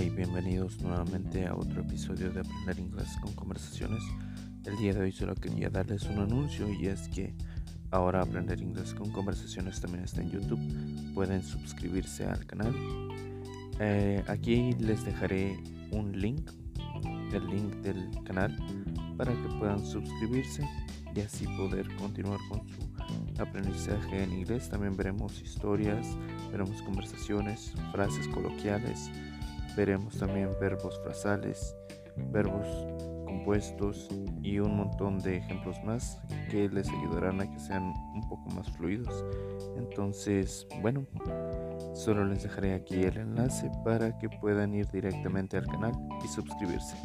bienvenidos nuevamente a otro episodio de Aprender Inglés con Conversaciones. El día de hoy solo quería darles un anuncio y es que ahora Aprender Inglés con Conversaciones también está en YouTube. Pueden suscribirse al canal. Eh, aquí les dejaré un link, el link del canal, para que puedan suscribirse y así poder continuar con su aprendizaje en inglés. También veremos historias, veremos conversaciones, frases coloquiales Veremos también verbos frasales, verbos compuestos y un montón de ejemplos más que les ayudarán a que sean un poco más fluidos. Entonces, bueno, solo les dejaré aquí el enlace para que puedan ir directamente al canal y suscribirse.